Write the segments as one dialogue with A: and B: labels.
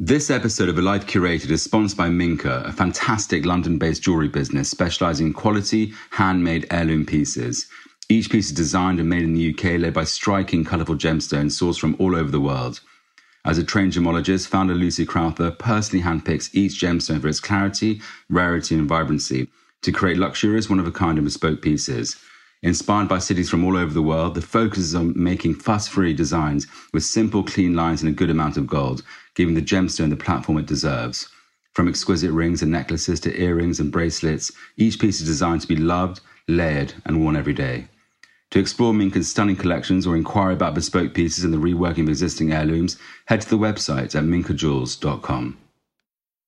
A: This episode of A Life Curated is sponsored by Minka, a fantastic London based jewellery business specialising in quality, handmade heirloom pieces. Each piece is designed and made in the UK, led by striking, colourful gemstones sourced from all over the world. As a trained gemologist, founder Lucy Crowther personally handpicks each gemstone for its clarity, rarity, and vibrancy to create luxurious, one of a kind, and bespoke pieces. Inspired by cities from all over the world, the focus is on making fuss free designs with simple, clean lines and a good amount of gold, giving the gemstone the platform it deserves. From exquisite rings and necklaces to earrings and bracelets, each piece is designed to be loved, layered, and worn every day. To explore Minka's stunning collections or inquire about bespoke pieces and the reworking of existing heirlooms, head to the website at minkajewels.com.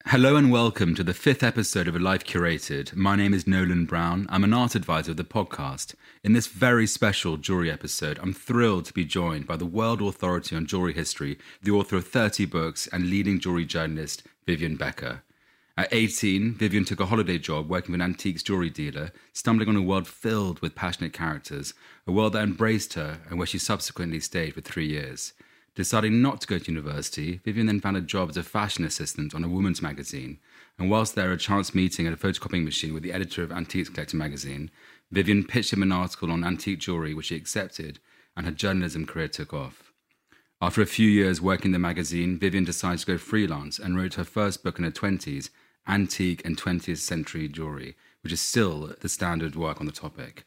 A: Hello and welcome to the fifth episode of A Life Curated. My name is Nolan Brown. I'm an art advisor of the podcast. In this very special jewelry episode, I'm thrilled to be joined by the world authority on jewelry history, the author of 30 books, and leading jewelry journalist, Vivienne Becker. At 18, Vivienne took a holiday job working with an antiques jewelry dealer, stumbling on a world filled with passionate characters, a world that embraced her and where she subsequently stayed for three years. Deciding not to go to university, Vivienne then found a job as a fashion assistant on a woman's magazine. And whilst there, a chance meeting at a photocopying machine with the editor of Antiques Collector magazine, Vivienne pitched him an article on antique jewellery, which he accepted, and her journalism career took off. After a few years working the magazine, Vivienne decided to go freelance and wrote her first book in her 20s, Antique and 20th Century Jewellery, which is still the standard work on the topic.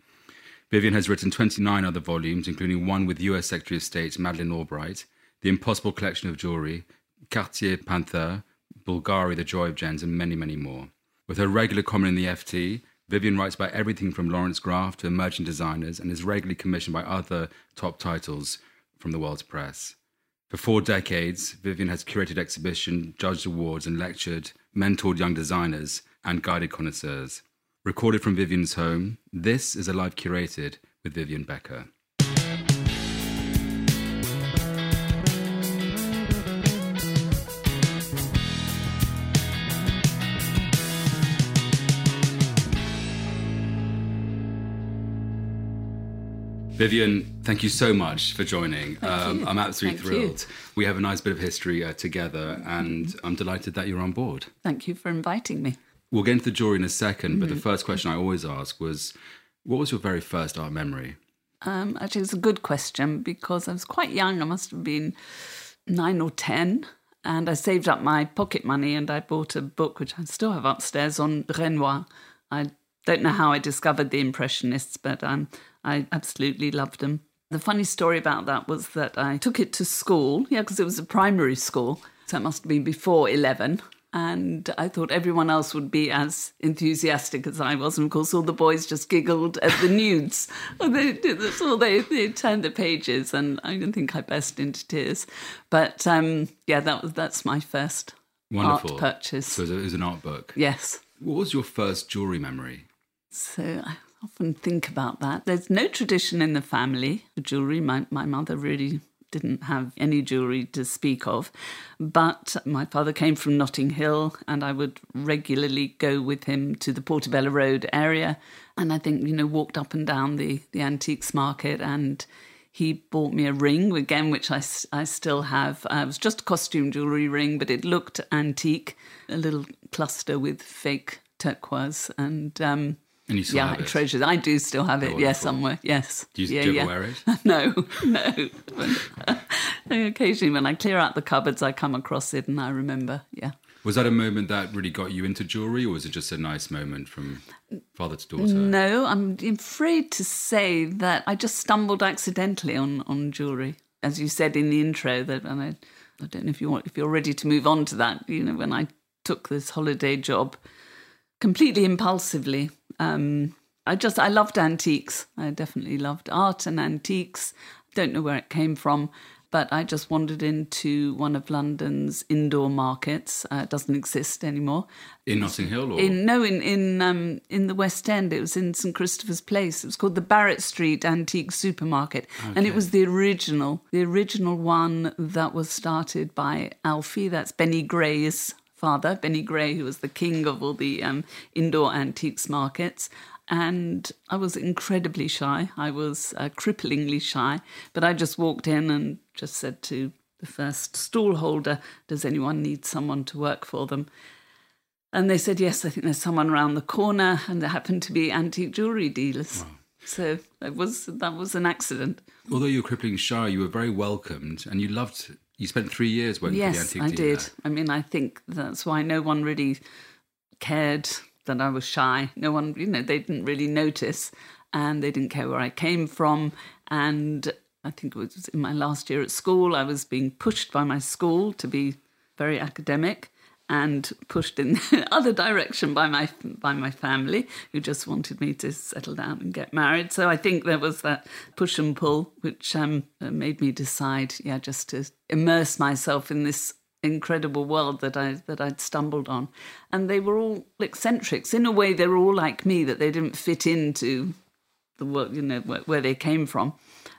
A: Vivienne has written 29 other volumes, including one with US Secretary of State Madeleine Albright, the Impossible Collection of Jewelry, Cartier Panther, Bulgari, The Joy of Gems, and many, many more. With her regular column in the FT, Vivienne writes about everything from Laurence Graff to emerging designers and is regularly commissioned by other top titles from the world's press. For four decades, Vivienne has curated exhibitions, judged awards, and lectured, mentored young designers, and guided connoisseurs. Recorded from Vivienne's home, this is A Life Curated with Vivienne Becker. Vivienne, thank you so much for joining.
B: Um,
A: I'm absolutely
B: thank
A: thrilled.
B: You.
A: We have a nice bit of history uh, together, and I'm delighted that you're on board.
B: Thank you for inviting me.
A: We'll get into the jury in a 2nd mm-hmm. but the mm-hmm. first question I always ask was what was your very first art memory?
B: Um, actually, it's a good question because I was quite young. I must have been nine or 10. And I saved up my pocket money and I bought a book, which I still have upstairs, on Renoir. I don't know how I discovered the Impressionists, but um, I absolutely loved them. The funny story about that was that I took it to school, yeah, because it was a primary school, so it must have been before 11. And I thought everyone else would be as enthusiastic as I was. And of course, all the boys just giggled at the nudes. they, that's all they, they turned the pages, and I don't think I burst into tears. But um, yeah, that was that's my first
A: Wonderful.
B: art purchase.
A: So it was an art book?
B: Yes.
A: What was your first jewellery memory?
B: So I often think about that. There's no tradition in the family for jewellery. My, my mother really didn't have any jewellery to speak of. But my father came from Notting Hill, and I would regularly go with him to the Portobello Road area. And I think, you know, walked up and down the, the antiques market, and he bought me a ring, again, which I, I still have. Uh, it was just a costume jewellery ring, but it looked antique, a little cluster with fake turquoise. And um,
A: and you still
B: yeah,
A: have it?
B: treasures. I do still have it. Oh, yes, somewhere. Yes.
A: Do you,
B: yeah,
A: do you
B: yeah.
A: ever wear it?
B: no, no. Occasionally, when I clear out the cupboards, I come across it and I remember. Yeah.
A: Was that a moment that really got you into jewelry, or was it just a nice moment from father to daughter?
B: No, I'm afraid to say that I just stumbled accidentally on on jewelry, as you said in the intro. That and I, I don't know if you want if you're ready to move on to that. You know, when I took this holiday job completely impulsively um, I just I loved antiques. I definitely loved art and antiques. Don't know where it came from, but I just wandered into one of London's indoor markets. Uh, it doesn't exist anymore.
A: In Notting Hill, or
B: in no, in in um, in the West End. It was in St Christopher's Place. It was called the Barrett Street Antique Supermarket, okay. and it was the original, the original one that was started by Alfie. That's Benny Gray's father, Benny Gray, who was the king of all the um, indoor antiques markets. And I was incredibly shy. I was uh, cripplingly shy. But I just walked in and just said to the first stall holder, does anyone need someone to work for them? And they said, yes, I think there's someone around the corner, and there happened to be antique jewelry dealers. Wow. So that was that was an accident.
A: Although you were crippling shy, you were very welcomed, and you loved. You spent three years working
B: yes,
A: for the antique
B: dealer. Yes, I did. I mean, I think that's why no one really cared that I was shy. No one, you know, they didn't really notice, and they didn't care where I came from. And I think it was in my last year at school, I was being pushed by my school to be very academic and pushed in the other direction by my by my family who just wanted me to settle down and get married. So i think there was that push and pull which um, made me decide yeah just to immerse myself in this incredible world that I that I'd stumbled on, and they were all eccentrics. In a way. They were all like me that they didn't fit into the world, you know, where, where they came from,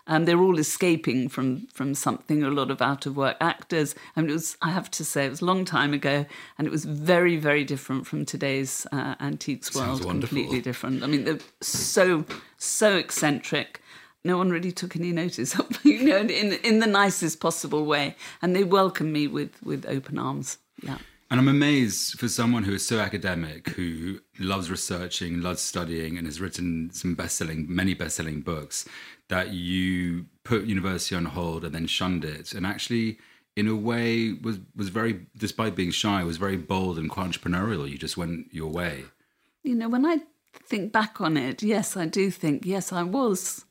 B: and they're all escaping from from something. A lot of out of work actors. I mean, it was I have to say it was a long time ago, and it was very very different from today's uh, antiques world. Completely different. I mean, they're so so eccentric. No one really took any notice of me, you know, in in the nicest possible way, and they welcomed me with with open arms. Yeah.
A: And I'm amazed for someone who is so academic, who loves researching, loves studying, and has written some best-selling, many best-selling books, that you put university on hold and then shunned it, and actually, in a way, was was very, despite being shy, was very bold and quite entrepreneurial. You just went your way.
B: You know, when I think back on it, yes, I do think yes, I was.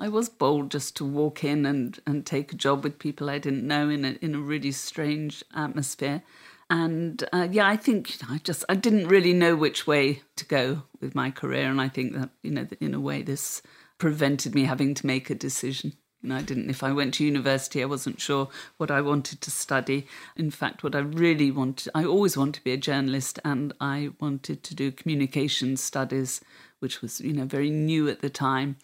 B: I was bold just to walk in and, and take a job with people I didn't know in a in a really strange atmosphere and uh, yeah, I think you know, I just I didn't really know which way to go with my career, and I think that you know in a way this prevented me having to make a decision. You know, I didn't. If I went to university, I wasn't sure what I wanted to study. In fact, what I really wanted, I always wanted to be a journalist, and I wanted to do communication studies, which was you know very new at the time.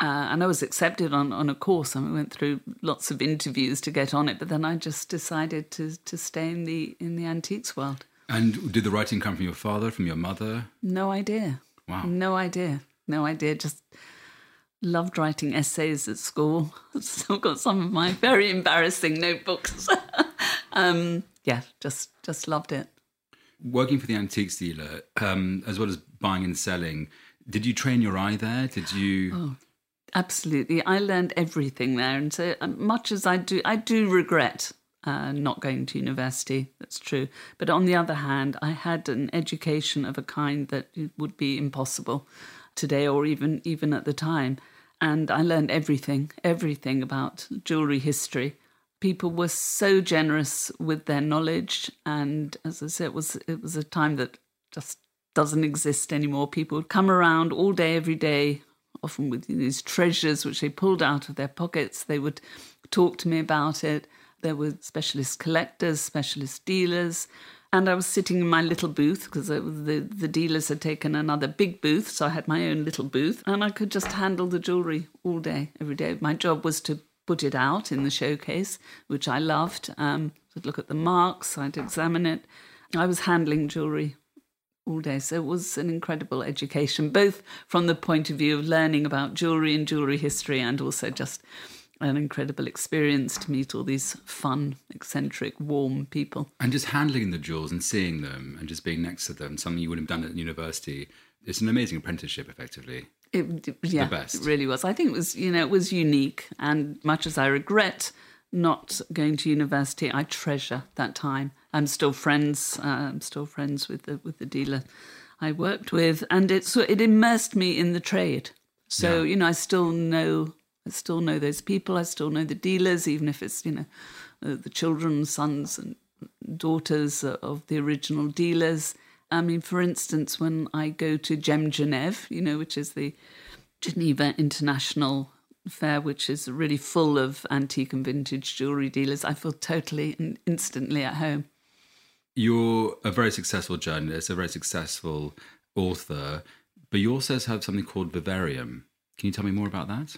B: Uh, and I was accepted on, on a course and we went through lots of interviews to get on it, but then I just decided to, to stay in the in the antiques world.
A: And did the writing come from your father, from your mother?
B: No idea.
A: Wow.
B: No idea. No idea. Just loved writing essays at school. Still got some of my very embarrassing notebooks. um, yeah, just just loved it.
A: Working for the antiques dealer, um, as well as buying and selling, did you train your eye there? Did you?
B: Oh Absolutely, I learned everything there, and so uh, much as I do, I do regret uh, not going to university. That's true. But on the other hand, I had an education of a kind that would be impossible today, or even even at the time. And I learned everything, everything about jewelry history. People were so generous with their knowledge, and as I said, it was it was a time that just doesn't exist anymore. People would come around all day, every day, often with these treasures which they pulled out of their pockets. They would talk to me about it. There were specialist collectors, specialist dealers. And I was sitting in my little booth because the, the dealers had taken another big booth. So I had my own little booth and I could just handle the jewellery all day, every day. My job was to put it out in the showcase, which I loved. Um, I'd look at the marks, I'd examine it. I was handling jewellery all day. So it was an incredible education, both from the point of view of learning about jewelry and jewelry history, and also just an incredible experience to meet all these fun, eccentric, warm people.
A: And just handling the jewels and seeing them and just being next to them, something you wouldn't have done at university. It's an amazing apprenticeship, effectively.
B: It, yeah, it really was. I think it was, you know, it was unique. And much as I regret not going to university, I treasure that time. I'm still friends. Uh, I'm still friends with the with the dealer I worked with, and it so it immersed me in the trade. So yeah. you know, I still know I still know those people. I still know the dealers, even if it's you know uh, the children, sons, and daughters of the original dealers. I mean, for instance, when I go to Gem Genève, you know, which is the Geneva International fair, which is really full of antique and vintage jewelry dealers, I feel totally and instantly at home.
A: You're a very successful journalist, a very successful author, but you also have something called Vivarium. Can you tell me more about that?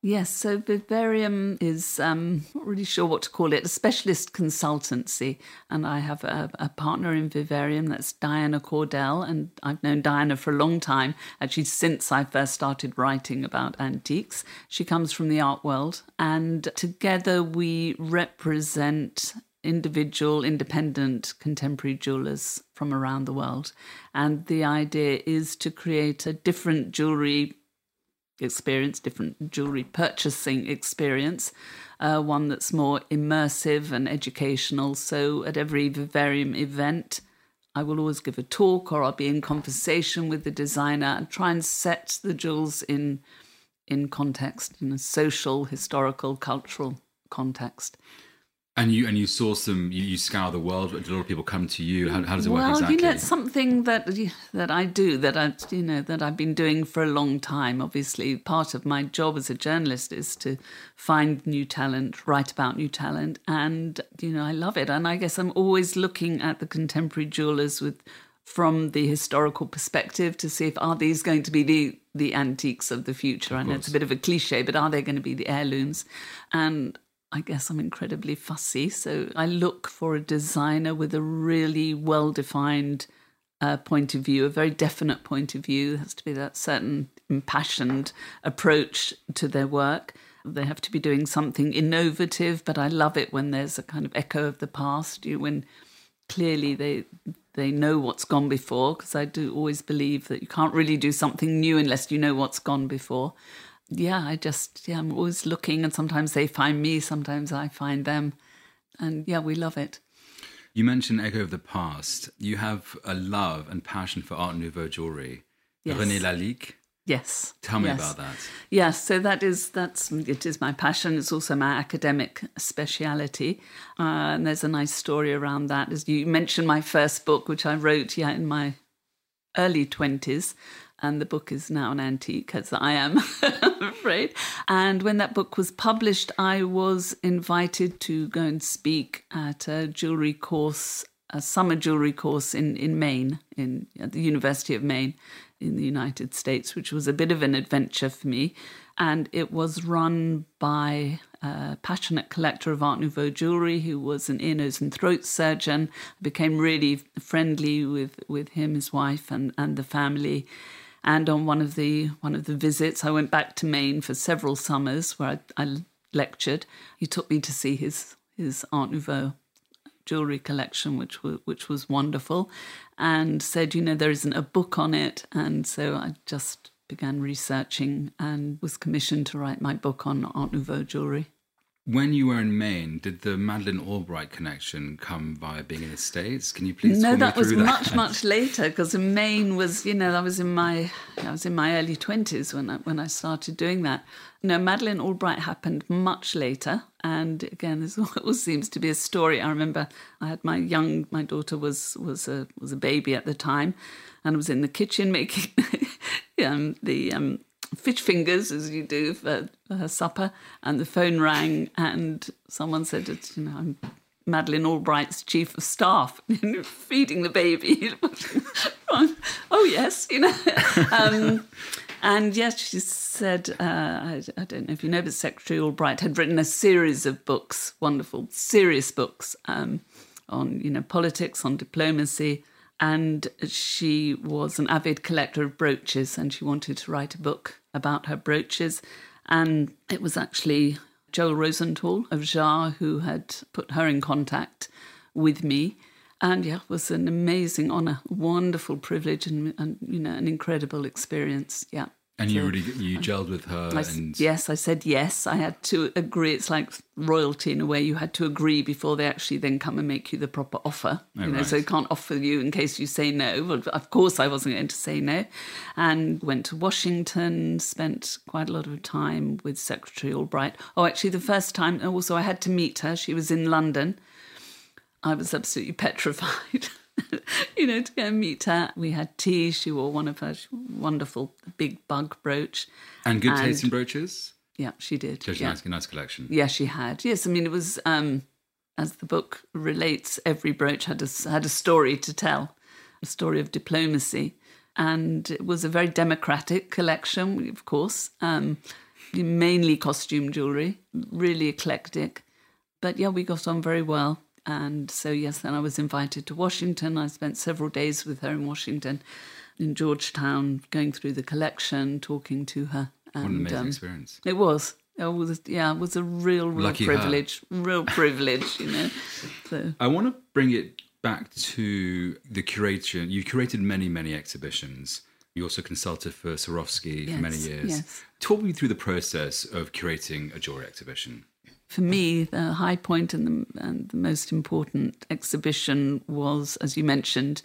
B: Yes, so Vivarium is, um, not really sure what to call it, a specialist consultancy. And I have a, a, partner in Vivarium, that's Diana Cordell. And I've known Diana for a long time, actually, since I first started writing about antiques. She comes from the art world. And together we represent individual, independent contemporary jewelers from around the world. And the idea is to create a different jewelry experience, different jewelry purchasing experience, uh, one that's more immersive and educational. So at every Vivarium event, I will always give a talk or I'll be in conversation with the designer and try and set the jewels in in context, in a social, historical, cultural context.
A: And you and you source them. You, you scour the world. A lot of people come to you? How, how does it
B: well,
A: work exactly?
B: you know, it's something that that I do that I you know that I've been doing for a long time. Obviously, part of my job as a journalist is to find new talent, write about new talent, and you know I love it. And I guess I'm always looking at the contemporary jewelers with from the historical perspective to see if are these going to be the the antiques of the future. Of I know it's a bit of a cliche, but are they going to be the heirlooms? And I guess I'm incredibly fussy. So I look for a designer with a really well defined uh, point of view, a very definite point of view. There has to be that certain impassioned approach to their work. They have to be doing something innovative, but I love it when there's a kind of echo of the past. You when clearly they they know what's gone before, because I do always believe that you can't really do something new unless you know what's gone before yeah, I just, yeah, I'm always looking, and sometimes they find me, sometimes I find them. And yeah, we love it.
A: You mentioned Echo of the Past. You have a love and passion for Art Nouveau jewelry. Yes. René Lalique.
B: Yes.
A: Tell me
B: yes.
A: about that.
B: Yes, so that is that's it is my passion. It's also my academic speciality, uh, and there's a nice story around that. As you mentioned, my first book, which I wrote, yeah, in my early twenties, and the book is now an antique, as I am, afraid. And when that book was published, I was invited to go and speak at a jewelry course, a summer jewelry course in, in Maine, in at the University of Maine in the United States, which was a bit of an adventure for me. And it was run by a passionate collector of Art Nouveau jewelry who was an ear, nose, and throat surgeon. I became really friendly with, with him, his wife, and, and the family. And on one of the one of the visits, I went back to Maine for several summers where I, I lectured. He took me to see his his Art Nouveau jewelry collection, which which was wonderful, and said, you know, there isn't a book on it, and so I just began researching and was commissioned to write my book on Art Nouveau jewelry.
A: When you were in Maine, did the Madeleine Albright connection come via being in the States? Can you please?
B: No, that was
A: that?
B: much much later because Maine was, you know, I was in my I was in my early twenties when I when I started doing that. No, Madeleine Albright happened much later, and again, this all seems to be a story. I remember I had my young my daughter was was a was a baby at the time, and I was in the kitchen making um, the um, fish fingers as you do for, for, her supper, and the phone rang, and someone said, it's, "You know, I'm Madeleine Albright's chief of staff, feeding the baby." oh yes, you know. Um, and yes, she said, uh, I, I, don't know if you know, but Secretary Albright had written a series of books, wonderful, serious books um, on, you know, politics, on diplomacy, and she was an avid collector of brooches and she wanted to write a book about her brooches. And it was actually Joel Rosenthal of JAR who had put her in contact with me. And yeah, it was an amazing honor, wonderful privilege, and, and you know, an incredible experience. Yeah.
A: And you really you gelled with her.
B: I,
A: and...
B: Yes, I said yes. I had to agree. It's like royalty in a way. You had to agree before they actually then come and make you the proper offer. Oh, you know, right. so they can't offer you in case you say no. But of course, I wasn't going to say no. And went to Washington. Spent quite a lot of time with Secretary Albright. Oh, actually, the first time also I had to meet her. She was in London. I was absolutely petrified. you know, to go and meet her. We had tea. She wore one of her wonderful big bug brooch.
A: And good and, tasting brooches?
B: Yeah, she did.
A: Such
B: yeah.
A: a nice, nice collection.
B: Yeah, she had. Yes, I mean, it was, um, as the book relates, every brooch had a, had a story to tell, a story of diplomacy. And it was a very democratic collection, of course. Um, mainly costume jewelry, really eclectic. But yeah, we got on very well. And so, yes, then I was invited to Washington. I spent several days with her in Washington, in Georgetown, going through the collection, talking to her.
A: And, what an amazing um, experience.
B: It was. It was, yeah, it was a real, real Lucky privilege. Her. Real privilege, you know. So.
A: I want to bring it back to the curation. You curated many, many exhibitions. You also consulted for Swarovski yes, for many years. Yes. Talk me through the process of curating a jewelry exhibition.
B: For me, the high point and the, and the most important exhibition was, as you mentioned,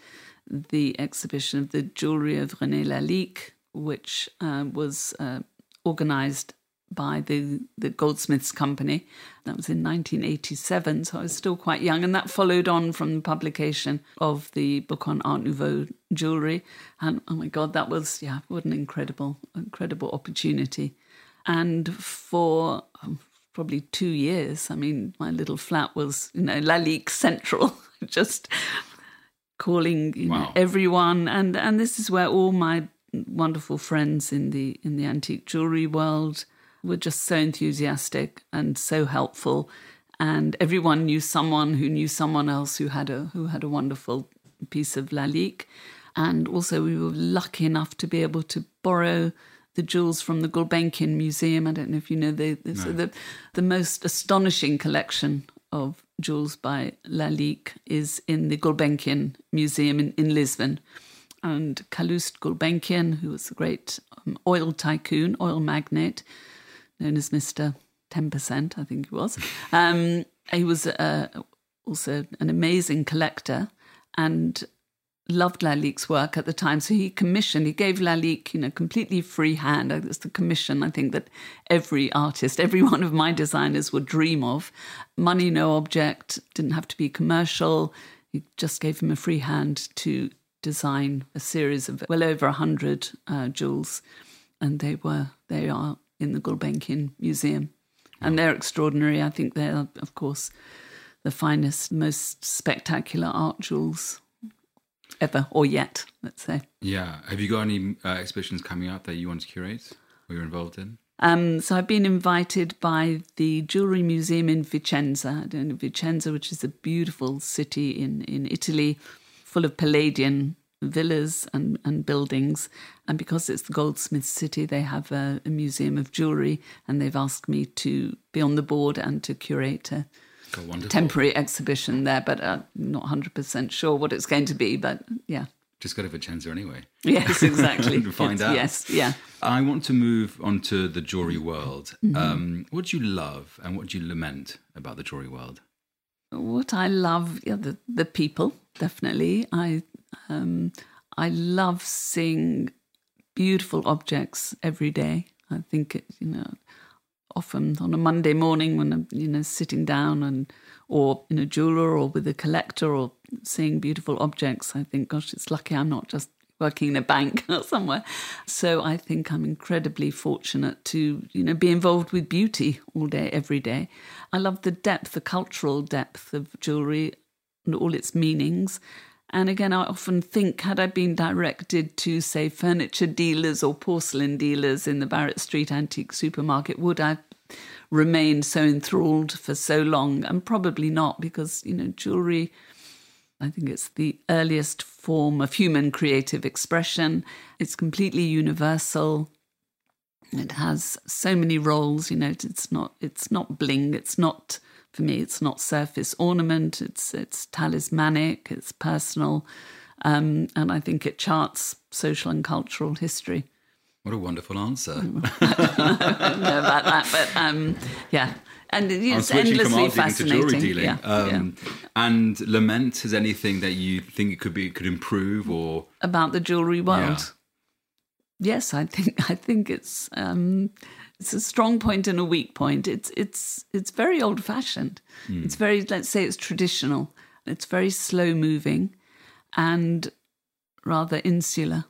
B: the exhibition of the jewelry of René Lalique, which uh, was uh, organized by the, the Goldsmiths Company. That was in 1987, so I was still quite young. And that followed on from the publication of the book on Art Nouveau jewelry. And oh my God, that was, yeah, what an incredible, incredible opportunity. And for um, probably two years, I mean, my little flat was, you know, Lalique Central, just calling you wow. know, everyone. And, and this is where all my wonderful friends in the in the antique jewelry world were just so enthusiastic and so helpful and everyone knew someone who knew someone else who had a who had a wonderful piece of Lalique and also we were lucky enough to be able to borrow the jewels from the Gulbenkian Museum. I don't know if you know the no. the, the most astonishing collection of jewels by Lalique is in the Gulbenkian Museum in, in Lisbon. And Calouste Gulbenkian, who was a great um, oil tycoon, oil magnate, known as Mr. 10%, I think he was. Um, he was uh, also an amazing collector and loved Lalique's work at the time. So he commissioned, he gave Lalique, you know, completely free hand. It's the commission, I think, that every artist, every one of my designers would dream of. Money, no object, didn't have to be commercial. He just gave him a free hand to design a series of well over a hundred uh, jewels. And they were, they are in the Gulbenkian Museum. And they're extraordinary. I think they're, of course, the finest, most spectacular art jewels ever or yet, let's say.
A: Yeah. Have you got any uh, exhibitions coming up that you want to curate or you're involved in?
B: Um, so I've been invited by the Jewelry Museum in Vicenza, in Vicenza, which is a beautiful city in, in Italy, full of Palladian villas and, and buildings. And because it's the goldsmith city, they have a, a, museum of jewelry, and they've asked me to be on the board and to curate a oh, temporary exhibition there. But I'm not 100% sure what it's going to be. But yeah.
A: Just go to Vicenza anyway.
B: Yes, exactly.
A: find
B: it's,
A: out.
B: Yes, yeah.
A: I want to move on to the jewelry world. Mm-hmm. Um, what do you love and what do you lament about the jewelry world?
B: What I love, yeah, the the people definitely. I um, I love seeing beautiful objects every day. I think it, you know, often on a Monday morning when I'm you know sitting down and or in a jeweler or with a collector or seeing beautiful objects, I think, gosh, it's lucky I'm not just working in a bank or somewhere. So I think I'm incredibly fortunate to, you know, be involved with beauty all day, every day. I love the depth, the cultural depth of jewelry and all its meanings. And again, I often think, had I been directed to, say, furniture dealers or porcelain dealers in the Barrett Street antique supermarket, would I remain so enthralled for so long? And probably not, because, you know, jewelry, I think it's the earliest form of human creative expression. It's completely universal. It has so many roles, you know, it's not it's not bling, it's not for me, it's not surface ornament. It's it's talismanic. It's personal, um, and I think it charts social and cultural history.
A: What a wonderful answer!
B: I don't know about that, but um, yeah, and it's endlessly fascinating.
A: Yeah, um, yeah. And lament is anything that you think it could be could improve or
B: about the jewelry world. Yeah. Yes, I think I think it's um, it's a strong point and a weak point. It's it's it's very old fashioned. Mm. It's very let's say it's traditional. It's very slow moving and rather insular.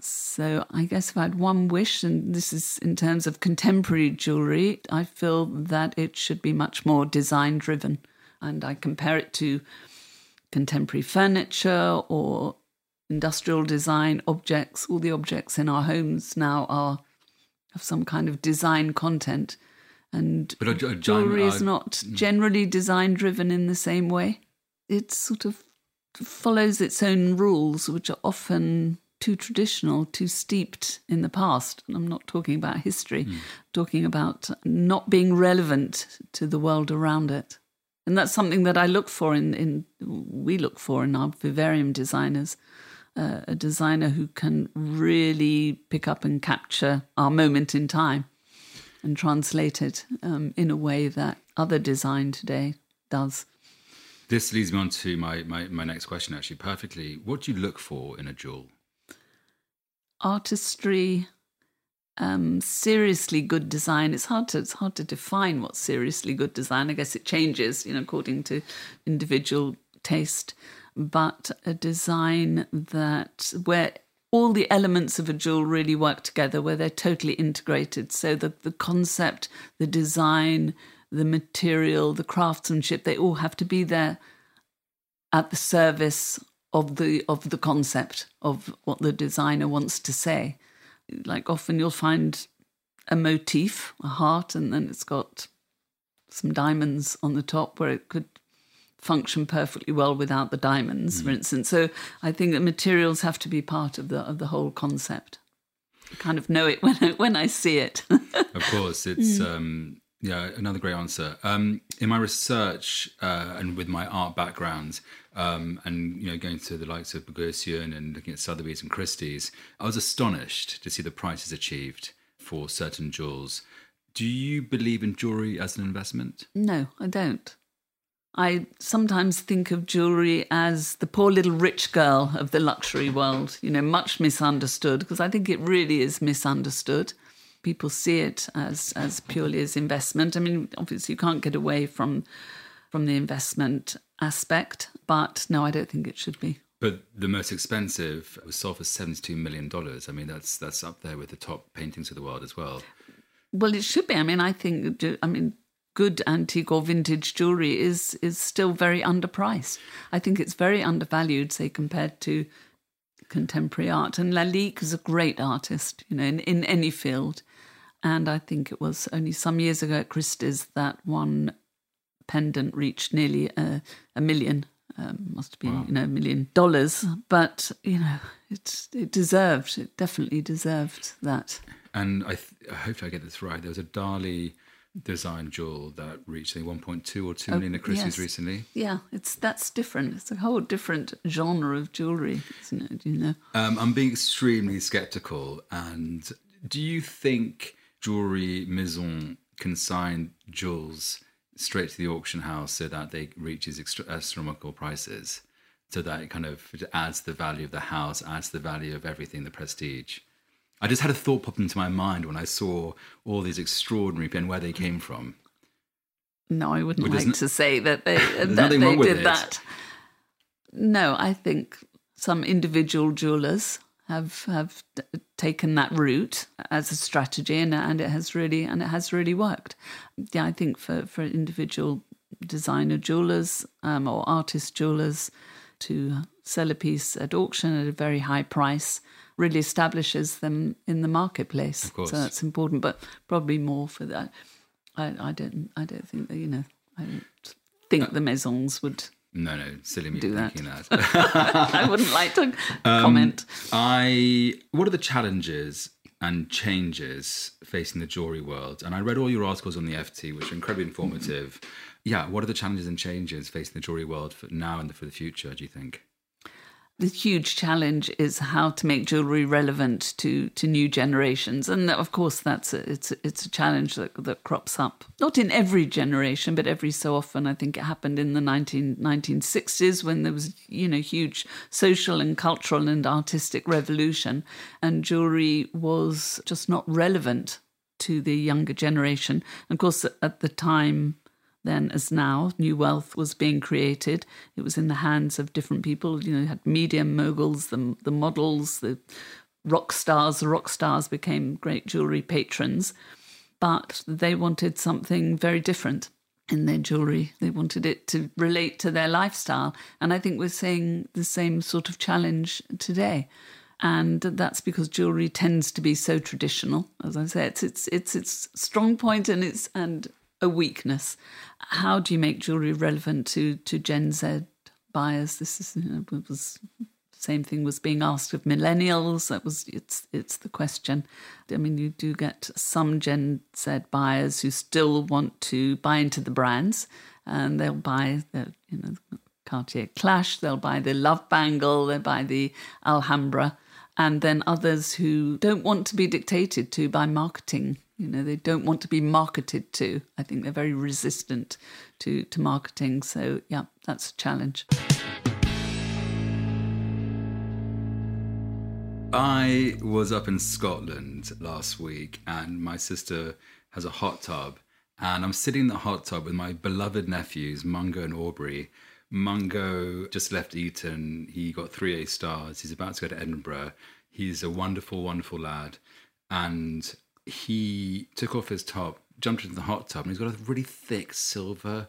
B: So I guess if I had one wish, and this is in terms of contemporary jewelry, I feel that it should be much more design driven. And I compare it to contemporary furniture or industrial design objects. All the objects in our homes now are have some kind of design content. And
A: But a- a
B: jewelry is
A: uh,
B: not generally design driven in the same way. It sort of follows its own rules, which are often too traditional, too steeped in the past. And I'm not talking about history, talking about not being relevant to the world around it. And that's something that I look for in, in we look for in our vivarium designers, uh, a designer who can really pick up and capture our moment in time and translate it um, in a way that other design today does.
A: This leads me on to my, my, my next question, actually, perfectly. What do you look for in a jewel?
B: Artistry, um, seriously good design. It's hard to it's hard to define what's seriously good design. I guess it changes, you know, according to individual taste. But a design that where all the elements of a jewel really work together, where they're totally integrated. So the the concept, the design, the material, the craftsmanship, they all have to be there at the service of the of the concept of what the designer wants to say. Like often you'll find a motif, a heart, and then it's got some diamonds on the top where it could function perfectly well without the diamonds, for instance. So I think that materials have to be part of the of the whole concept. I kind of know it when I, when I see it.
A: Of course, it's um, yeah another great answer. Um, in my research uh, and with my art background, um, and you know going to the likes of Gagosian and looking at Sotheby's and Christie's, I was astonished to see the prices achieved for certain jewels. Do you believe in jewelry as an investment?
B: No, I don't. I sometimes think of jewelry as the poor little rich girl of the luxury world, you know, much misunderstood because I think it really is misunderstood. People see it as as purely as investment. I mean, obviously you can't get away from from the investment aspect, but no, I don't think it should be.
A: But the most expensive was sold for seventy-two million dollars. I mean, that's that's up there with the top paintings of the world as well.
B: Well, it should be. I mean, I think. I mean, good antique or vintage jewelry is is still very underpriced. I think it's very undervalued, say compared to contemporary art. And Lalique is a great artist, you know, in, in any field. And I think it was only some years ago at Christie's that one pendant reached nearly a, a million. Um, must have been, you know, a million dollars. But you know, it's it deserved. It definitely deserved that.
A: And I, th- I hope I get this right. There was a Dali design jewel that reached I 1.2 or 2 million at Christie's
B: yes.
A: recently.
B: Yeah, it's that's different. It's a whole different genre of jewelry, isn't it? You know.
A: Um, I'm being extremely skeptical. And do you think jewelry maison can sign jewels straight to the auction house so that they reach these extra- astronomical prices? So that it kind of adds the value of the house, adds the value of everything, the prestige. I just had a thought pop into my mind when I saw all these extraordinary and where they came from.
B: No, I wouldn't
A: Well,
B: like
A: n-
B: to say that they that they did
A: it.
B: that. No, I think some individual jewelers have have taken that route as a strategy, and and it has really and it has really worked. Yeah, I think for for individual designer jewelers um, or artist jewelers to sell a piece at auction at a very high price really establishes them in the marketplace.
A: Of course.
B: So that's important, but probably more for that. I, I don't. I don't think that you know. I don't think the maisons would.
A: No, no, silly me
B: Do that.
A: thinking that.
B: I wouldn't like to
A: Um,
B: comment.
A: I what are the challenges and changes facing the jewelry world? And I read all your articles on the FT, which are incredibly informative. Yeah, what are the challenges and changes facing the jewelry world for now and for the future? Do you think?
B: The huge challenge is how to make jewelry relevant to to new generations, and of course that's a, it's a, it's a challenge that that crops up not in every generation, but every so often. I think it happened in the 19, 1960s when there was you know huge social and cultural and artistic revolution, and jewelry was just not relevant to the younger generation. And of course, at the time then as now, new wealth was being created. It was in the hands of different people. You know, you had media moguls, the the models, the rock stars. The rock stars became great jewelry patrons, but they wanted something very different in their jewelry. They wanted it to relate to their lifestyle, and I think we're seeing the same sort of challenge today. and that's because jewelry tends to be so traditional. As I say, it's it's it's its strong point and it's and a weakness. How do you make jewelry relevant to to Gen Z buyers? This is you know, was same thing was being asked of millennials. That was it's it's the question. I mean, you do get some Gen Z buyers who still want to buy into the brands, and they'll buy the you know Cartier Clash, they'll buy the Love Bangle, they'll buy the Alhambra, and then others who don't want to be dictated to by marketing. You know, they don't want to be marketed to. I think they're very resistant to to marketing. So yeah, that's a challenge.
A: I was up in Scotland last week, and my sister has a hot tub, and I'm sitting in the hot tub with my beloved nephews, Mungo and Aubrey. Mungo just left Eton. He got three A stars. He's about to go to Edinburgh. He's a wonderful, wonderful lad, and he took off his top, jumped into the hot tub, and he's got a really thick silver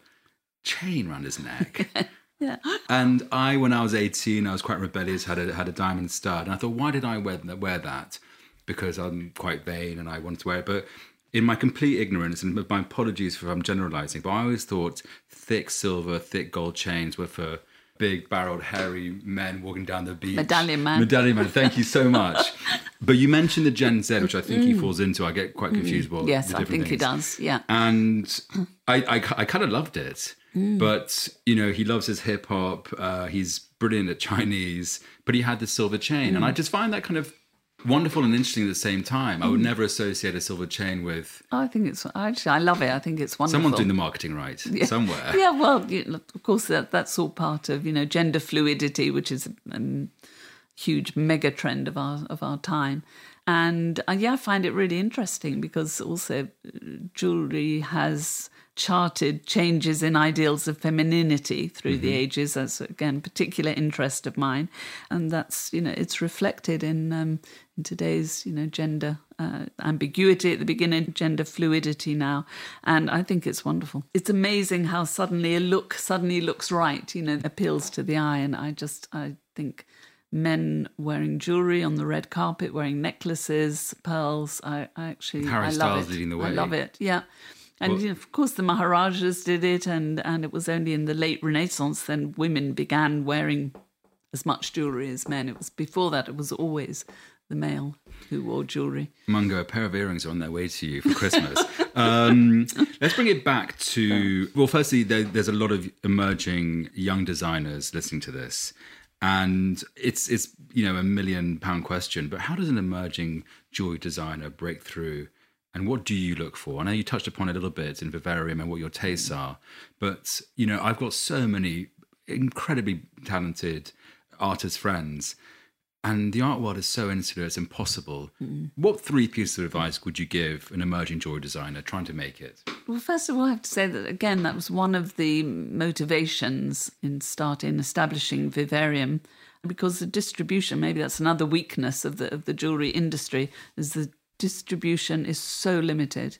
A: chain around his neck.
B: Yeah.
A: And I, when I was 18, I was quite rebellious, had a, had a diamond stud. And I thought, why did I wear, wear that? Because I'm quite vain and I wanted to wear it. But in my complete ignorance, and my apologies for if I'm generalizing, but I always thought thick silver, thick gold chains were for big barreled, hairy men walking down the beach.
B: Medallion man.
A: Medallion man. Thank you so much. but you mentioned the Gen Z, which I think he falls into. I get quite confused. About
B: Mm. yes,
A: the
B: I think he does. Yeah.
A: And I, I, I kind of loved it.
B: Mm.
A: But, you know, he loves his hip hop. Uh, he's brilliant at Chinese, but he had the silver chain.
B: Mm.
A: And I just find that kind of wonderful and interesting at the same time. I would
B: Mm.
A: never associate a silver chain with
B: I think it's actually I love it. I think it's wonderful.
A: Someone's doing the marketing right somewhere.
B: Yeah, well, you know, of course, that that's all part of you know gender fluidity, which is a um, huge mega trend of our of our time. And uh, yeah, I find it really interesting because also uh, jewelry has charted changes in ideals of femininity through the ages. That's again particular interest of mine, and that's you know it's reflected in um, in today's you know gender uh, ambiguity at the beginning, gender fluidity now, and I think it's wonderful. It's amazing how suddenly a look suddenly looks right, you know, appeals to the eye, and I just I think men wearing jewelry on the red carpet, wearing necklaces, pearls. I, I actually
A: Harry
B: I love
A: Styles
B: it.
A: leading the
B: I love it. Yeah. And
A: Well-
B: you know, of course, the Maharajas did it, and, and it was only in the late Renaissance then women began wearing as much jewelry as men. It was before that; it was always the male who wore jewelry.
A: Mungo, a pair of earrings are on their way to you for Christmas. um, let's bring it back to well. Firstly, there, there's a lot of emerging young designers listening to this, and it's it's you know a million pound question. But how does an emerging jewelry designer break through? And what do you look for? I know you touched upon it a little bit in Vivarium and what your tastes mm. are, but you know I've got so many incredibly talented artist friends and the art world is so insular, it's impossible. What three pieces of advice would you give an emerging jewelry designer trying to make it?
B: Well, first of all, I have to say that again, that was one of the motivations in starting establishing Vivarium, because the distribution. Maybe that's another weakness of the of the jewelry industry is the distribution is so limited.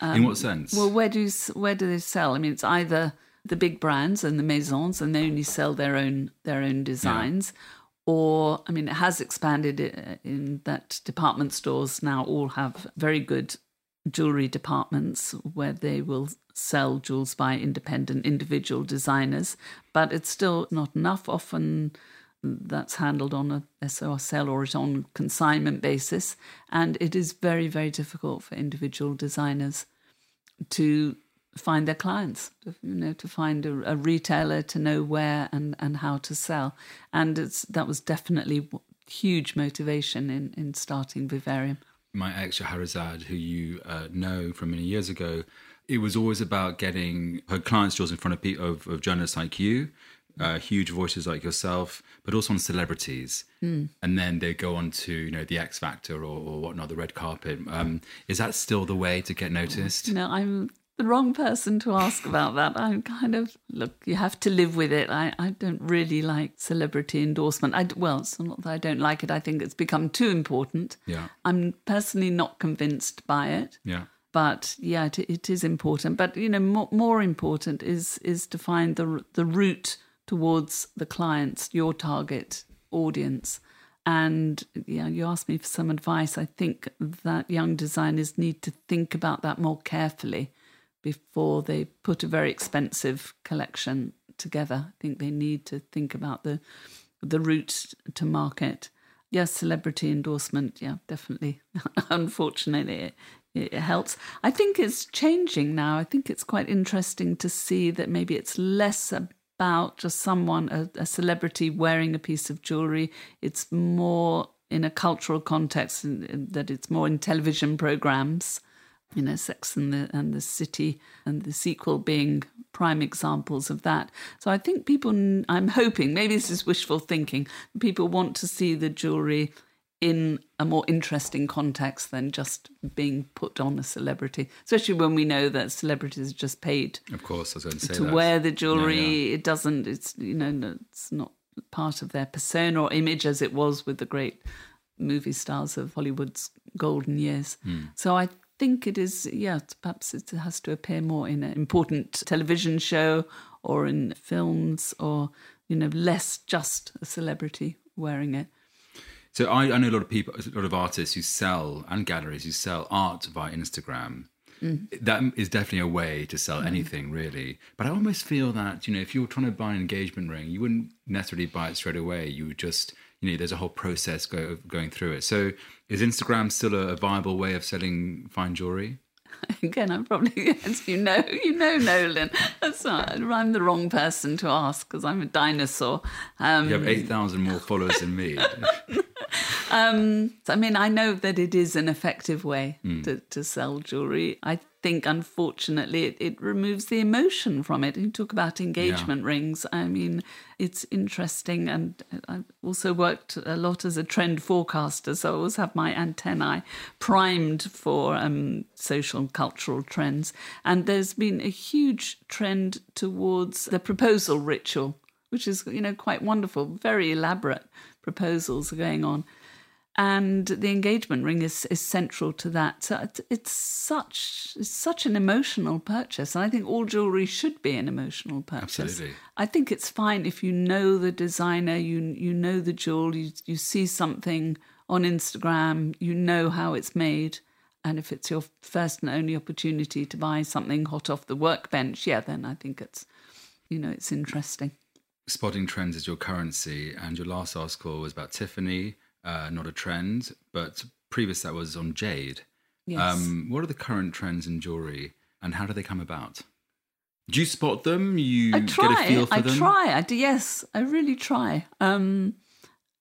A: In what sense?
B: Um, Well, where do you, where do they sell? I mean, it's either the big brands and the maisons, and they only sell their own their own designs, or I mean, it has expanded uh, in that department stores now all have very good jewelry departments where they will sell jewels by independent individual designers, but it's still not enough. Often that's handled on a SOR sell or it's on consignment basis, and it is very very difficult for individual designers to find their clients, you know, to find a, a retailer, to know where and, and how to sell. And it's that was definitely huge motivation in, in starting Vivarium.
A: My ex Shahrazad, who you uh, know from many years ago, it was always about getting her clients' jewels in front of, of, of journalists like you, uh, huge voices like yourself, but also on celebrities. And then they go on to, you know, the X Factor or, or whatnot, the red carpet. Um, is that still the way to get noticed?
B: Know, I'm the wrong person to ask about that. I'm kind of look. You have to live with it. I, I don't really like celebrity endorsement. I well, it's not that I don't like it. I think it's become too important.
A: Yeah.
B: I'm personally not convinced by it.
A: Yeah.
B: but yeah, it, it is important. But you know, more, more important is is to find the the route towards the clients, your target audience, And yeah, you asked me for some advice. I think that young designers need to think about that more carefully before they put a very expensive collection together. I think they need to think about the the route to market. Yes, celebrity endorsement. Yeah, definitely. Unfortunately, it, it helps. I think it's changing now. I think it's quite interesting to see that maybe it's less about just someone, a, a celebrity wearing a piece of jewelry. It's more in a cultural context, in that it's more in television programs you know, Sex and the and the City and the sequel being prime examples of that. So I think people, I'm hoping, maybe this is wishful thinking, people want to see the jewelry in a more interesting context than just being put on a celebrity, especially when we know that celebrities are just paid.
A: Of course, I was going to say
B: to
A: that.
B: wear the jewelry. Yeah, yeah. It doesn't. It's you know, it's not part of their persona or image as it was with the great movie stars of Hollywood's golden years. Mm. So I think it is. Yeah, perhaps it has to appear more in an important television show or in films, or you know, less just a celebrity wearing it.
A: So I, I know a lot of people, a lot of artists who sell and galleries who sell art via Instagram. Mm. That is definitely a way to sell mm. anything, really. But I almost feel that you know, if you were trying to buy an engagement ring, you wouldn't necessarily buy it straight away. You would just, you know, there's a whole process go, going through it. So, is Instagram still a, a viable way of selling fine jewelry?
B: Again, I'm probably, as you know, you know, Nolan. That's not, I'm the wrong person to ask because I'm a dinosaur.
A: Um, you have 8,000 more followers than me.
B: Um, I mean, I know that it is an effective way mm. to, to sell jewelry. I think, unfortunately, it, it removes the emotion from it. You talk about engagement yeah. rings. I mean, it's interesting. And I've also worked a lot as a trend forecaster, so I always have my antennae primed for um, social and cultural trends. And there's been a huge trend towards the proposal ritual, which is, you know, quite wonderful, very elaborate proposals are going on and the engagement ring is, is central to that. So it's such it's such an emotional purchase, and I think all jewelry should be an emotional purchase.
A: Absolutely.
B: I think it's fine if you know the designer, you you know the jewel, you you see something on Instagram, you know how it's made, and if it's your first and only opportunity to buy something hot off the workbench, yeah, then I think it's you know it's interesting.
A: Spotting trends is your currency, and your last article was about Tiffany uh, not a trend, but previous that was on jade. Yes. Um, what are the current trends in jewelry, and how do they come about? Do you spot them? You
B: I try.
A: get a feel for
B: I
A: them.
B: I try. I do. Yes, I really try. Um,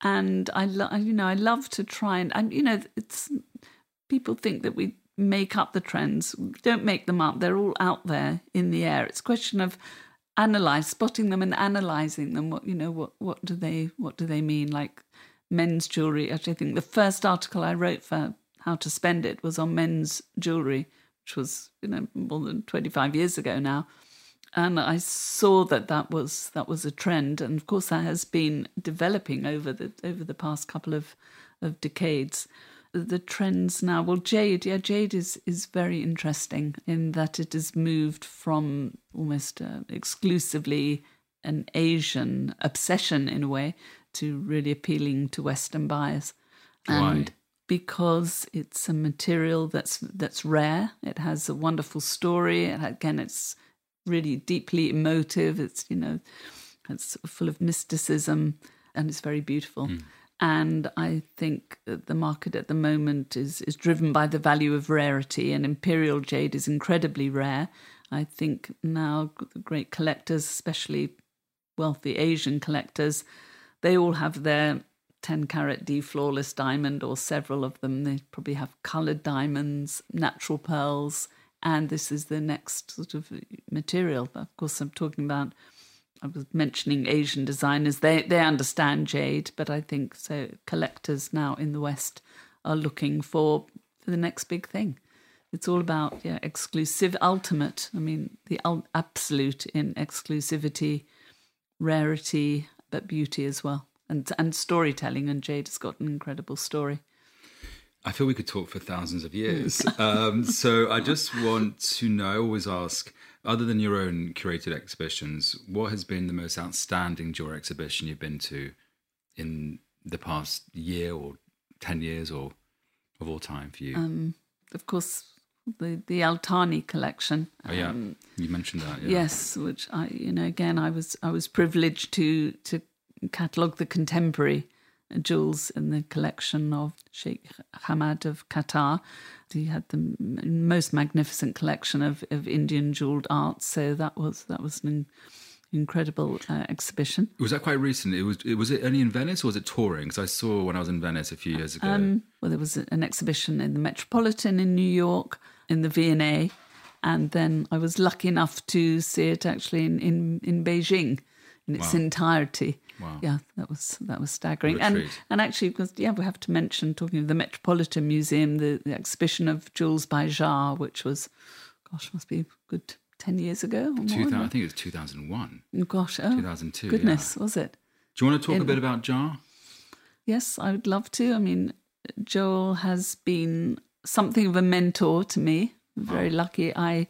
B: and I, lo- you know, I love to try and, and you know, it's people think that we make up the trends. We don't make them up. They're all out there in the air. It's a question of analyze, spotting them and analyzing them. What you know, what what do they what do they mean? Like men's jewelry. Actually, I think the first article I wrote for How to Spend It was on men's jewelry, which was you know more than twenty five years ago now. And I saw that that was that was a trend, and of course that has been developing over the over the past couple of of decades. The trends now, well, jade, yeah, jade is is very interesting in that it has moved from almost uh, exclusively an Asian obsession in a way to really appealing to Western buyers.
A: And Why?
B: because it's a material that's that's rare. It has a wonderful story. again, it's really deeply emotive. It's you know, it's full of mysticism, and it's very beautiful. Mm. And I think the market at the moment is is driven by the value of rarity, and imperial jade is incredibly rare. I think now the great collectors, especially wealthy Asian collectors, they all have their 10 carat D flawless diamond, or several of them. They probably have colored diamonds, natural pearls, and this is the next sort of material. Of course, I'm talking about, I was mentioning Asian designers. They, they understand jade, but I think so collectors now in the West are looking for, for the next big thing. It's all about yeah, exclusive, ultimate. I mean, the absolute in exclusivity, rarity, but beauty as well, and and storytelling. And Jade has got an incredible story.
A: I feel we could talk for thousands of years. um, so I just want to know. I always ask, other than your own curated exhibitions, what has been the most outstanding jewelry exhibition you've been to in the past year or 10 years or of all time for you?
B: Um, of course, the, the Al Thani collection.
A: oh, yeah.
B: Um,
A: you mentioned that. Yeah.
B: Yes, which I, you know, again, I was I was privileged to to catalogue the contemporary jewels in the collection of Sheikh Hamad of Qatar. He had the most magnificent collection of, of Indian jeweled art, so that was that was an incredible uh, exhibition.
A: Was that quite recent? It was. It, was it only in Venice or was it touring? Because I saw when I was in Venice a few years ago.
B: Um, well, there was an exhibition in the Metropolitan in New York, in the V&A, and then I was lucky enough to see it actually in, in, in Beijing in its
A: Wow.
B: entirety.
A: Wow.
B: Yeah, that was that was staggering. And
A: treat.
B: and actually, because yeah, we have to mention talking of the Metropolitan Museum, the, the exhibition of jewels by JAR, which was, gosh, must be good ten years ago. Or
A: 2000, I think it was 2001,
B: Gosh, oh
A: 2002.
B: goodness, was it?
A: Do you want to talk a bit about Jar?
B: Yes, I would love to. I mean, Joel has been something of a mentor to me. I'm very lucky. I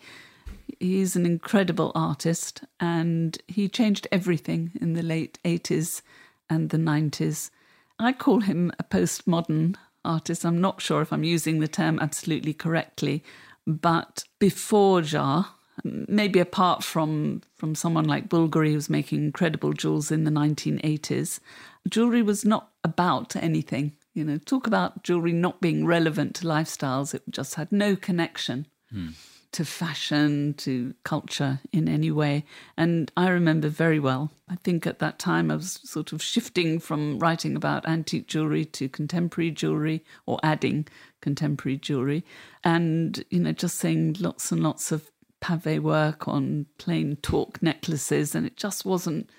B: he's an incredible artist and he changed everything in the late 80s and the 90s. I call him a postmodern artist. I'm not sure if I'm using the term absolutely correctly, but before Jar, maybe apart from from someone like Bulgari who's making incredible jewels in the 1980s, jewelry was not about anything. You know, talk about jewelry not being relevant to lifestyles. It just had no connection hmm. to fashion, to culture in any way. And I remember very well, I think at that time I was sort of shifting from writing about antique jewelry to contemporary jewelry or adding contemporary jewelry. And, you know, just seeing lots and lots of pave work on plain torque necklaces. And it just wasn't.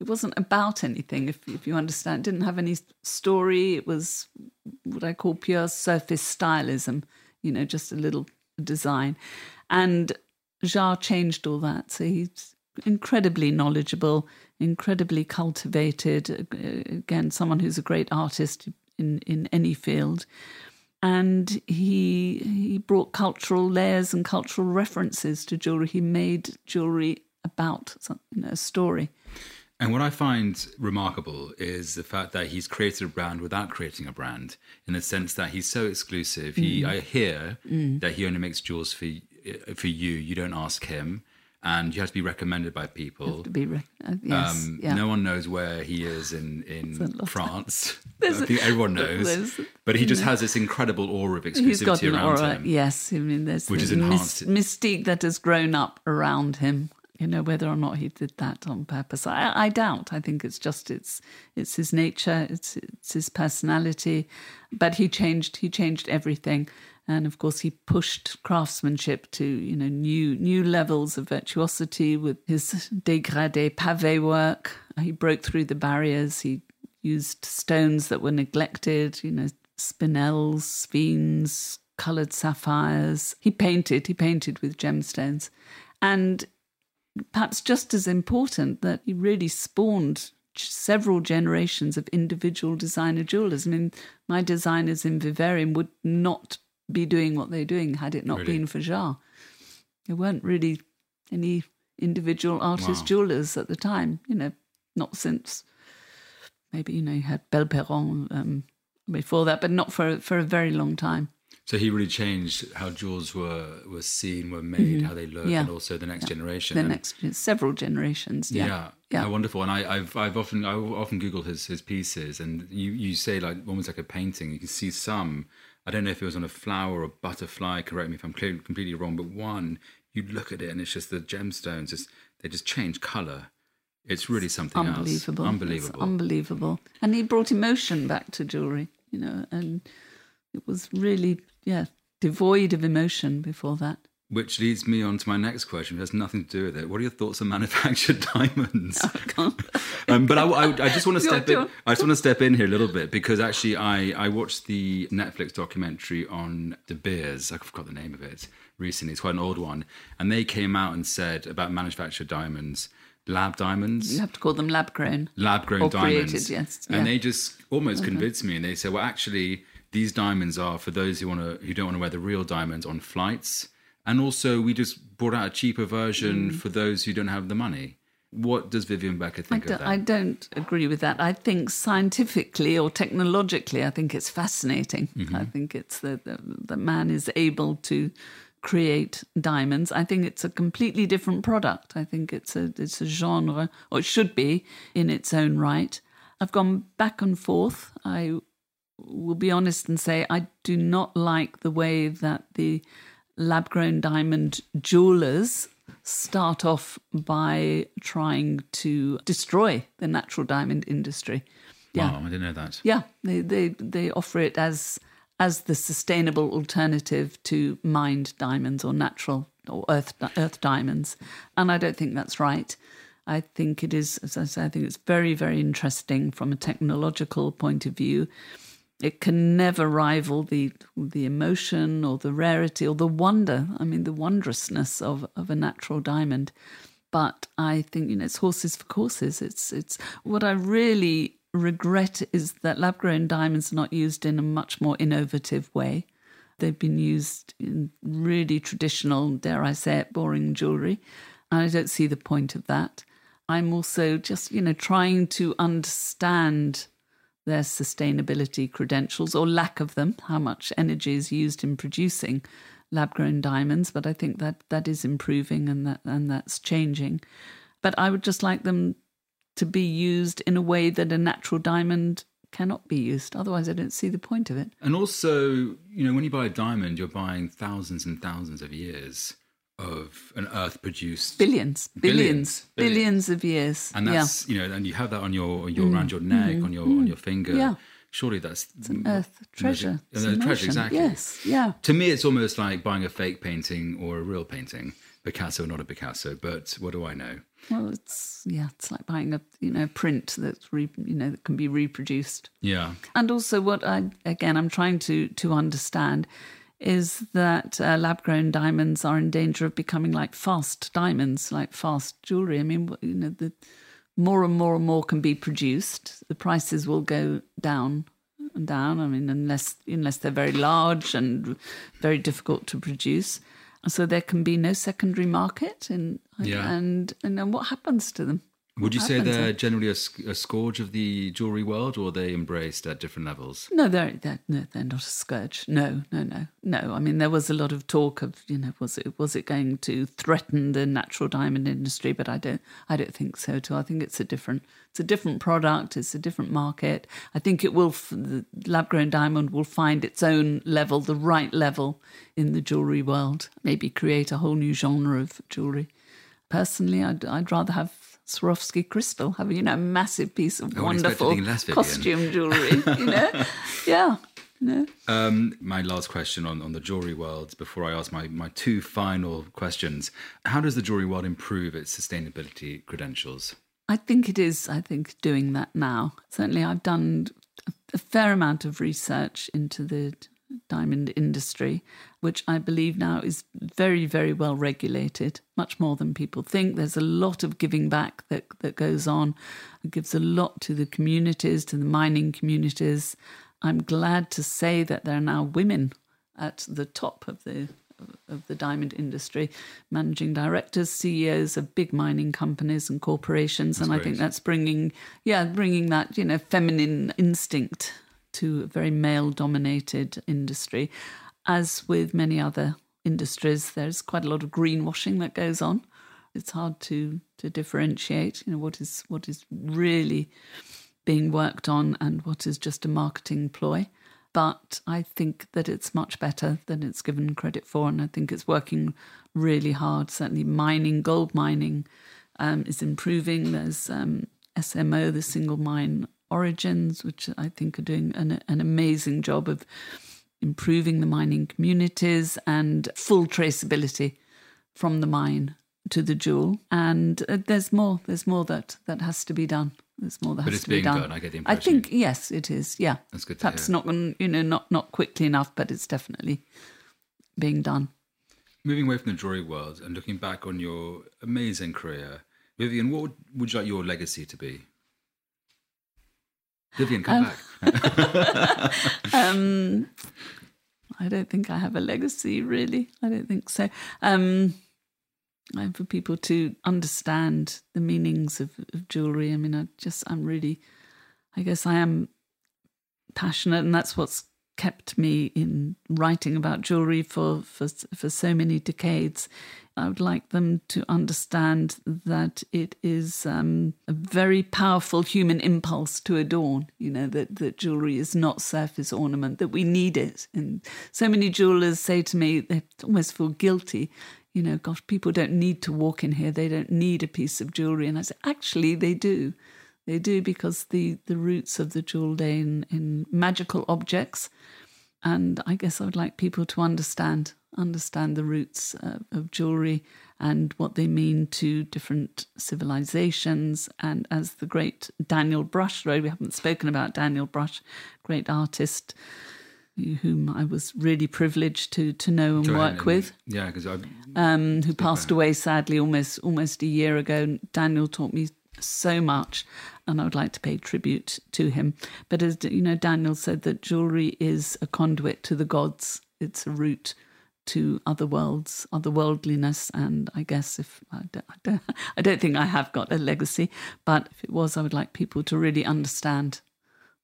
B: It wasn't about anything, if if you understand. It didn't have any story. It was what I call pure surface stylism. You know, just a little design. And Jar changed all that. So he's incredibly knowledgeable, incredibly cultivated. Again, someone who's a great artist in, in any field. And he he brought cultural layers and cultural references to jewelry. He made jewelry about some, you know, a story.
A: And what I find remarkable is the fact that he's created a brand without creating a brand, in the sense that he's so exclusive.
B: Mm.
A: He, I hear that he only makes jewels for for you. You don't ask him, and you have to be recommended by people.
B: To be re- uh, yes,
A: Um,
B: yeah.
A: No one knows where he is in in. France. I
B: There's a-
A: think everyone knows, but he just has this incredible aura of
B: He's
A: exclusivity around
B: aura.
A: him.
B: Yes, I mean, there's
A: Which
B: is
A: has enhanced it.
B: mystique that has grown up around him. You know, whether or not he did that on purpose, I, I doubt. I think it's just it's it's his nature, it's it's his personality. But he changed he changed everything, and of course he pushed craftsmanship to you know new new levels of virtuosity with his dégradé pavé work. He broke through the barriers. He used stones that were neglected. You know, spinels, sphenes, coloured sapphires. He painted. He painted with gemstones, and perhaps just as important that he really spawned several generations of individual designer jewelers. I mean, my designers in Vivarium would not be doing what they're doing had it not
A: Really?
B: been for JAR. There weren't really any individual artist
A: Wow.
B: jewelers at the time, you know, not since maybe, you know, you had Belperron um, before that, but not for, for a very long time.
A: So he really changed how jewels were were seen, were made, how they look,
B: Mm-hmm. Yeah.
A: and also the next generation.
B: The
A: And-
B: next several generations. Yeah.
A: Yeah,
B: Yeah.
A: How wonderful. And I, I've I've often I often Googled his his pieces, and you you say like almost like a painting. You can see some. I don't know if it was on a flower or a butterfly. Correct me if I'm clear, completely wrong. But one, you look at it, and it's just the gemstones. Just they just change color. It's really something
B: unbelievable.
A: else.
B: It's
A: Unbelievable.
B: unbelievable. And he brought emotion back to jewelry, you know, and it was really, yeah, devoid of emotion before that.
A: Which leads me on to my next question. It has nothing to do with it. What are your thoughts on manufactured diamonds? um, but I, I, I just want to step in. I just want to step in here a little bit because actually, I, I watched the Netflix documentary on De Beers. I forgot the name of it recently. It's quite an old one, and they came out and said about manufactured diamonds, lab diamonds
B: You have to call them lab grown.
A: lab grown diamonds.
B: created, yes,
A: And
B: yeah.
A: they just almost convinced me and they said, well, actually, these diamonds are for those who want to who don't want to wear the real diamonds on flights. And also we just brought out a cheaper version
B: Mm.
A: for those who don't have the money. What does Vivienne Becker think of that?
B: I don't agree with that. I think scientifically or technologically, I think it's fascinating.
A: Mm-hmm.
B: I think it's that the, the man is able to create diamonds. I think it's a completely different product. I think it's a it's a genre, or it should be in its own right. I've gone back and forth. I will be honest and say I do not like the way that the lab grown diamond jewelers start off by trying to destroy the natural diamond industry.
A: Yeah. Wow, I didn't know that.
B: Yeah, they, they, they offer it as as the sustainable alternative to mined diamonds or natural or earth earth diamonds, and I don't think that's right. I think it is, as I say, I think it's very very interesting from a technological point of view. It can never rival the the emotion or the rarity or the wonder. I mean, the wondrousness of, of a natural diamond. But I think you know it's horses for courses. It's it's what I really regret is that lab grown diamonds are not used in a much more innovative way. They've been used in really traditional, dare I say it, boring jewellery. And I don't see the point of that. I'm also just, you know, trying to understand their sustainability credentials or lack of them, how much energy is used in producing lab grown diamonds, but I think that that is improving and that and that's changing. But I would just like them to be used in a way that a natural diamond cannot be used. Otherwise, I don't see the point of it.
A: And also, you know, when you buy a diamond, you're buying thousands and thousands of years of an earth produced
B: billions, billions, billions, billions of years.
A: And that's yeah. you know, and you have that on your, your mm. around your neck, mm. on your mm. on your finger.
B: Yeah.
A: Surely that's
B: it's an earth treasure.
A: It's treasure, exactly.
B: Yes, yeah.
A: To me, it's almost like buying a fake painting or a real painting. Picasso, not a Picasso, but what do I know?
B: Well, it's yeah, it's like buying a you know print that's re, you know that can be reproduced.
A: Yeah,
B: and also what I again I'm trying to to understand is that uh, lab grown diamonds are in danger of becoming like fast diamonds, like fast jewelry. I mean, you know, the more and more and more can be produced, the prices will go down and down. I mean, unless unless they're very large and very difficult to produce. So there can be no secondary market, and yeah. and and then what happens to them?
A: Would you say they're generally a, a, scourge of the jewelry world, or are they embraced at different levels?
B: No, they're, they're no, they're not a scourge. No, no, no, no. I mean, there was a lot of talk of you know was it was it going to threaten the natural diamond industry, but I don't I don't think so. Too. I think it's a different it's a different product. It's a different market. I think it will the lab grown diamond will find its own level, the right level in the jewelry world. Maybe create a whole new genre of jewelry. Personally, I'd I'd rather have Swarovski crystal, having you know a massive piece of wonderful costume jewelry. you know, yeah. No.
A: Um, my last question on, on the jewelry world before I ask my, my two final questions. How does the jewelry world improve its sustainability credentials?
B: I think it is, I think, doing that now. Certainly, I've done a fair amount of research into the diamond industry, which I believe now is very, very well regulated, much more than people think. There's a lot of giving back that, that goes on. It gives a lot to the communities, to the mining communities. I'm glad to say that there are now women at the top of the of the diamond industry, managing directors, CEOs of big mining companies and corporations, that's and great. I think that's bringing, yeah, bringing that you know feminine instinct to a very male dominated industry. As with many other industries, there's quite a lot of greenwashing that goes on. It's hard to to differentiate, you know, what is what is really being worked on and what is just a marketing ploy. But I think that it's much better than it's given credit for, and I think it's working really hard. Certainly, mining, gold mining, um, is improving. There's um, SMO, the single mine Origins, which I think are doing an, an amazing job of improving the mining communities and full traceability from the mine to the jewel. And uh, there's more. There's more that that has to be done. There's more that
A: but
B: has to be done.
A: Done, I get the impression.
B: I think yes, it is. Yeah,
A: that's good.
B: Perhaps not, you know, not not quickly enough, but it's definitely being done.
A: Moving away from the jewelry world and looking back on your amazing career, Vivienne, what would, would you like your legacy to be? Vivienne, come um,
B: back. um, I don't think I have a legacy, really. I don't think so. Um, and for people to understand the meanings of, of jewelry. I mean, I just, I'm really, I guess I am passionate, and that's what's kept me in writing about jewelry for, for, for so many decades. I would like them to understand that it is um, a very powerful human impulse to adorn. You know that that jewelry is not surface ornament; that we need it. And so many jewelers say to me, they almost feel guilty you know, gosh, people don't need to walk in here. They don't need a piece of jewelry. And I say, actually, they do. They do because the, the roots of the jewel day in, in magical objects. And I guess I would like people to understand understand the roots uh, of jewelry and what they mean to different civilizations. And as the great Daniel Brush wrote, we haven't spoken about Daniel Brush, great artist whom I was really privileged to to know and
A: Joanne,
B: work with.
A: Yeah, because I
B: um, who passed away sadly almost almost a year ago. Daniel taught me so much, and I would like to pay tribute to him. But as you know, Daniel said that jewelry is a conduit to the gods. It's a route to other worlds, otherworldliness, and I guess if I don't, I don't, I don't think I have got a legacy, but if it was, I would like people to really understand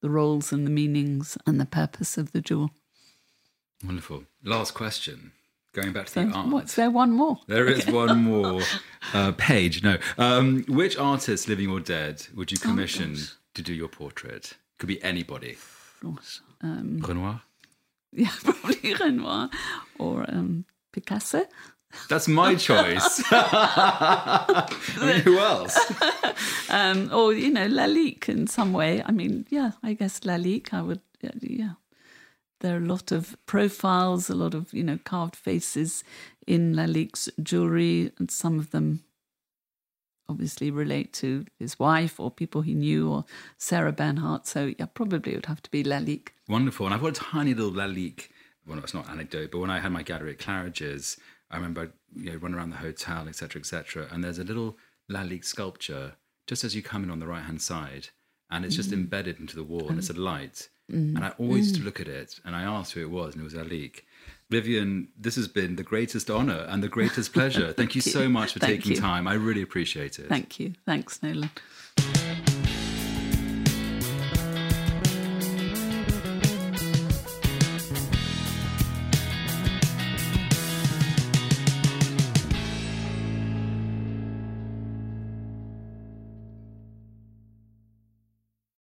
B: the roles and the meanings and the purpose of the jewel.
A: Wonderful. Last question. Going back to
B: So,
A: the art.
B: what's there? One more.
A: There is one more uh, page. No. Um, which artist, living or dead, would you commission to do your portrait? Could be anybody.
B: Gosh. Um,
A: Renoir?
B: yeah, probably Renoir or um, Picasso.
A: That's my choice. I mean, who else?
B: Um, or, you know, Lalique in some way. I mean, yeah, I guess Lalique, I would, yeah, yeah. There are a lot of profiles, a lot of, you know, carved faces in Lalique's jewelry, and some of them obviously relate to his wife or people he knew or Sarah Bernhardt. So, yeah, probably it would have to be Lalique.
A: Wonderful. And I've got a tiny little Lalique. Well, it's not anecdote, but when I had my gallery at Claridge's, I remember you know run around the hotel, etc., etc. And there's a little Lalique sculpture just as you come in on the right hand side, and it's just mm. embedded into the wall, and it's a light. Mm. And I always used to mm. look at it, and I asked who it was, and it was Lalique. Vivienne, this has been the greatest honor and the greatest pleasure. Thank you so much for taking
B: you.
A: time. I really appreciate it.
B: Thank you. Thanks, Nolan.